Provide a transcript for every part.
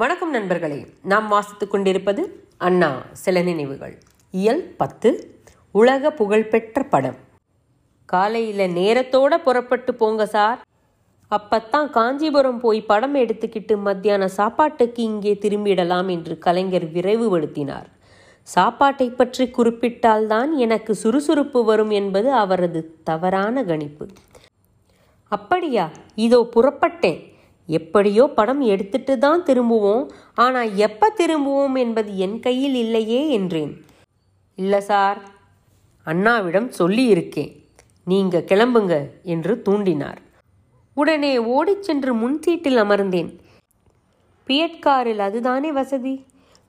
வணக்கம் நண்பர்களே. நாம் வாசித்துக் கொண்டிருப்பது அண்ணா சில நினைவுகள். இயல் பத்து. உலக புகழ்பெற்ற படம். காலையில் நேரத்தோட புறப்பட்டு போங்க சார். அப்பத்தான் காஞ்சிபுரம் போய் படம் எடுத்துக்கிட்டு மத்தியான சாப்பாட்டுக்கு இங்கே திரும்பிடலாம் என்று கலைஞர் விரைவுபடுத்தினார் சாப்பாட்டை பற்றி குறிப்பிட்டால்தான் எனக்கு சுறுசுறுப்பு வரும் என்பது அவரது தவறான கணிப்பு. அப்படியா? இதோ புறப்பட்டேன். எப்படியோ படம் எடுத்துட்டு தான் திரும்புவோம். ஆனால் எப்போ திரும்புவோம் என்பது என் கையில் இல்லையே என்றேன். இல்லை சார் அண்ணாவிடம் சொல்லியிருக்கேன். நீங்கள் கிளம்புங்க என்று தூண்டினார். உடனே ஓடிச் சென்று முன் சீட்டில் அமர்ந்தேன். பியட்காரில் அதுதானே வசதி?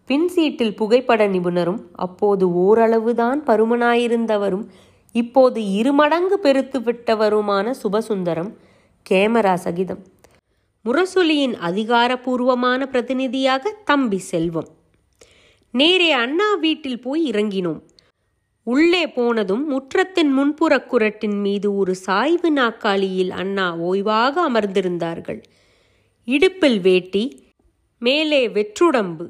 பின் சீட்டில் புகைப்பட நிபுணரும் அப்போது ஓரளவுதான் பருமனாயிருந்தவரும் இப்போது இருமடங்கு பெருத்து விட்டவருமான சுபசுந்தரம் கேமரா சகிதம். முரசொலியின் அதிகாரபூர்வமான பிரதிநிதியாக தம்பி செல்வம். நேரே அண்ணா வீட்டில் போய் இறங்கினோம். உள்ளே போனதும் முற்றத்தின் முன்புறக் குரட்டின் மீது ஒரு சாய்வு நாக்காளியில் அண்ணா ஓய்வாக அமர்ந்திருந்தார்கள். இடுப்பில் வேட்டி மேலே வெற்றுடம்பு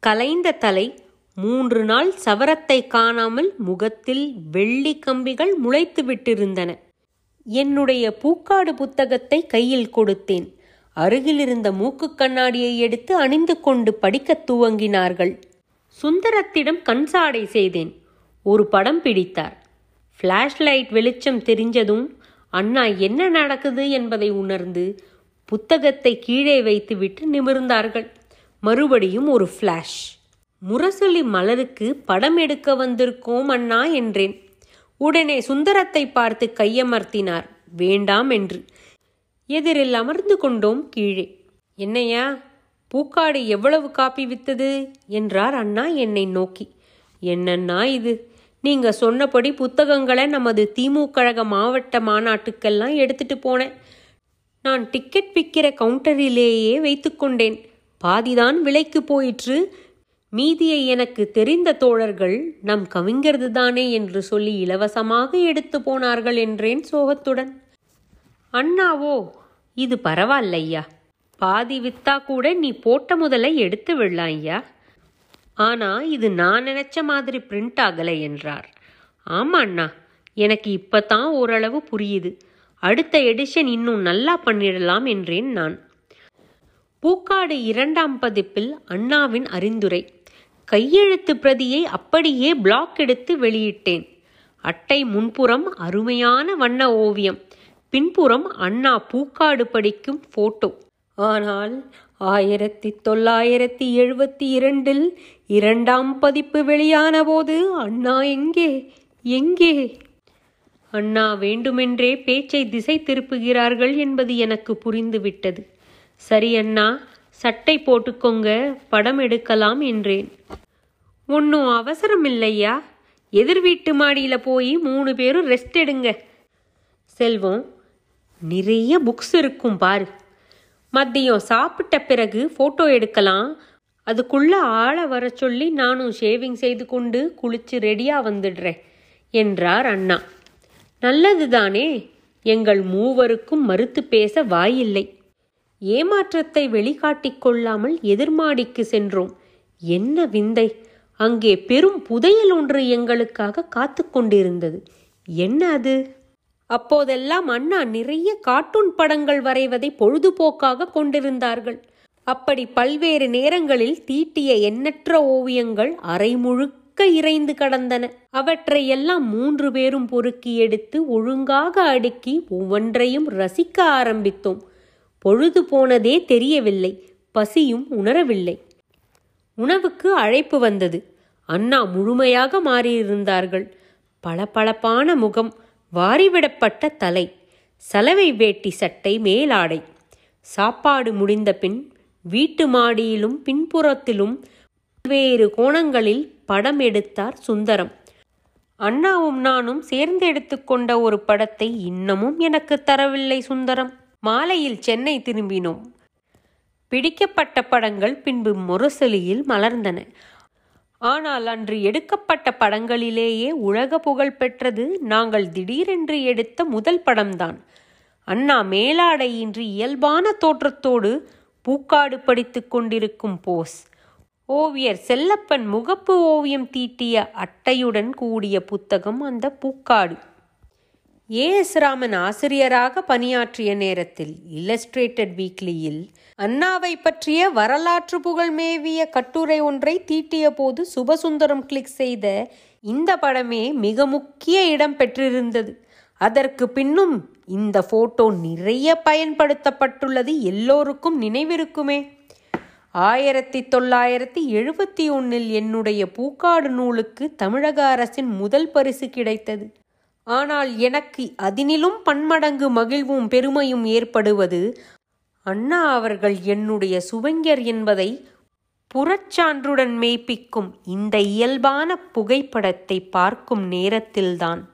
கலைந்த தலை மூன்று நாள் சவரத்தை காணாமல் முகத்தில் வெள்ளி கம்பிகள் முளைத்து விட்டிருந்தன என்னுடைய பூக்காடு புத்தகத்தை கையில் கொடுத்தேன். அருகிலிருந்த மூக்கு கண்ணாடியை எடுத்து அணிந்து கொண்டு படிக்கத் துவங்கினார்கள். சுந்தரத்திடம் கண்சாடை செய்தேன். ஒரு படம் பிடித்தார். ஃப்ளாஷ் லைட் வெளிச்சம் தெரிஞ்சதும் அண்ணா என்ன நடக்குது? என்பதை உணர்ந்து புத்தகத்தை கீழே வைத்துவிட்டு நிமிர்ந்தார்கள். மறுபடியும் ஒரு ஃப்ளாஷ் முரசொலி மலருக்கு படம் எடுக்க வந்திருக்கோம் அண்ணா என்றேன். உடனே சுந்தரத்தை பார்த்து கையமர்த்தினார். வேண்டாம் என்று. எதிரில் அமர்ந்து கொண்டோம் கீழே. என்னையா பூக்காடு எவ்வளவு காப்பி வித்தது? என்றார் அண்ணா என்னை நோக்கி. என்னன்னா இது? நீங்க சொன்னபடி புத்தகங்களை நமது திமுக மாவட்ட மாநாட்டுக்கெல்லாம் எடுத்துட்டு போனேன். நான் டிக்கெட் விற்கிற கவுண்டரிலேயே வைத்துக்கொண்டேன் பாதிதான் விலைக்கு போயிற்று. மீதியை எனக்கு தெரிந்த தோழர்கள் நம் கவிஞர்து தானே என்று சொல்லி இலவசமாக எடுத்து போனார்கள் என்றேன் சோகத்துடன். அண்ணாவோ இது பரவாயில்லையா பாதி வித்தா கூட நீ போட்ட முதலை எடுத்து விடலாம் ஐயா ஆனா இது நான் நினைச்ச மாதிரி பிரிண்ட் ஆகலை என்றார். ஆமா அண்ணா எனக்கு இப்பதான் ஓரளவு புரியுது. அடுத்த எடிஷன் இன்னும் நல்லா பண்ணிடலாம் என்றேன் நான். பூக்காடு இரண்டாம் பதிப்பில் அண்ணாவின் அறிந்துரை. கையெழுத்து பிரதியை அப்படியே பிளாக் எடுத்து வெளியிட்டேன். அட்டை முன்புறம் அருமையான வண்ண ஓவியம். பின்புறம் அண்ணா பூக்காடு படிக்கும் போட்டோ ஆனால் ஆயிரத்தி தொள்ளாயிரத்தி எழுபத்தி இரண்டில் இரண்டாம் பதிப்பு வெளியான போது அண்ணா எங்கே? எங்கே? அண்ணா வேண்டுமென்றே பேச்சை திசை திருப்புகிறார்கள் என்பது எனக்கு புரிந்துவிட்டது. சரி அண்ணா சட்டை போட்டுக்கோங்க படம் எடுக்கலாம் என்றேன். ஒன்றும் அவசரம் இல்லையா எதிர் வீட்டு மாடியில் போய் மூணு பேரும் ரெஸ்ட் எடுங்க. செல்வம் நிறைய புக்ஸ் இருக்கும் பார். மதியம் சாப்பிட்ட பிறகு ஃபோட்டோ எடுக்கலாம். அதுக்குள்ள ஆளை வர சொல்லி நானும் ஷேவிங் செய்து கொண்டு குளிச்சு ரெடியாக வந்துடுறேன் என்றார் அண்ணா. நல்லது தானே எங்கள் மூவருக்கும் மறுத்து பேச வாயில்லை. ஏமாற்றத்தை வெளிக்காட்டிக் கொள்ளாமல் எதிர்மாடிக்கு சென்றோம். என்ன விந்தை அங்கே பெரும் புதையல் ஒன்று எங்களுக்காக காத்து கொண்டிருந்தது. என்ன அது? அப்போதெல்லாம் அண்ணா நிறைய கார்ட்டூன் படங்கள் வரைவதை பொழுதுபோக்காக கொண்டிருந்தார்கள். அப்படி பல்வேறு நேரங்களில் தீட்டிய எண்ணற்ற ஓவியங்கள் அரை முழுக்க இறைந்து கடந்தன. அவற்றை எல்லாம் மூன்று பேரும் பொறுக்கி எடுத்து ஒழுங்காக அடுக்கி ஒவ்வொன்றையும் ரசிக்க ஆரம்பித்தோம். பொழுது போனதே தெரியவில்லை பசியும் உணரவில்லை. உணவுக்கு அழைப்பு வந்தது. அண்ணா முழுமையாக மாறியிருந்தார்கள். பளபளப்பான முகம் வாரிவிடப்பட்ட தலை சலவை வேட்டி சட்டை மேலாடை. சாப்பாடு முடிந்த பின் வீட்டு மாடியிலும் பின்புறத்திலும் பல்வேறு கோணங்களில் படம் எடுத்தார் சுந்தரம். அண்ணாவும் நானும் சேர்ந்து எடுத்துக்கொண்ட ஒரு படத்தை இன்னமும் எனக்கு தரவில்லை சுந்தரம். மாலையில் சென்னை திரும்பினோம். பிடிக்கப்பட்ட படங்கள் பின்பு முரசொலியில் மலர்ந்தன. ஆனால் அன்று எடுக்கப்பட்ட படங்களிலேயே உலக புகழ் பெற்றது நாங்கள் திடீரென்று எடுத்த முதல் படம்தான். அண்ணா மேலாடையின்றி இயல்பான தோற்றத்தோடு பூக்காடு படித்துக் கொண்டிருக்கும் போஸ். ஓவியர் செல்லப்பன் முகப்பு ஓவியம் தீட்டிய அட்டையுடன் கூடிய புத்தகம் அந்த பூக்காடு. ஏ எஸ் ராமன் ஆசிரியராக பணியாற்றிய நேரத்தில் இல்லஸ்ட்ரேட்டட் வீக்லியில் அண்ணாவை பற்றிய வரலாற்று புகழ் மேவிய கட்டுரை ஒன்றை தீட்டிய போது சுபசுந்தரம் கிளிக் செய்த இந்த படமே மிக முக்கிய இடம் பெற்றிருந்தது. அதற்கு பின்னும் இந்த போட்டோ நிறைய பயன்படுத்தப்பட்டுள்ளது எல்லோருக்கும் நினைவிருக்குமே. ஆயிரத்தி தொள்ளாயிரத்தி எழுபத்தி ஒன்றில் என்னுடைய பூக்காடு நூலுக்கு தமிழக அரசின் முதல் பரிசு கிடைத்தது. ஆனால் எனக்கு அதனிலும் பன்மடங்கு மகிழ்வும் பெருமையும் ஏற்படுவது அண்ணா அவர்கள் என்னுடைய சுவங்கர் என்பதை புறச்சான்றுடன் மெய்ப்பிக்கும் இந்த இயல்பான புகைப்படத்தை பார்க்கும் நேரத்தில்தான்.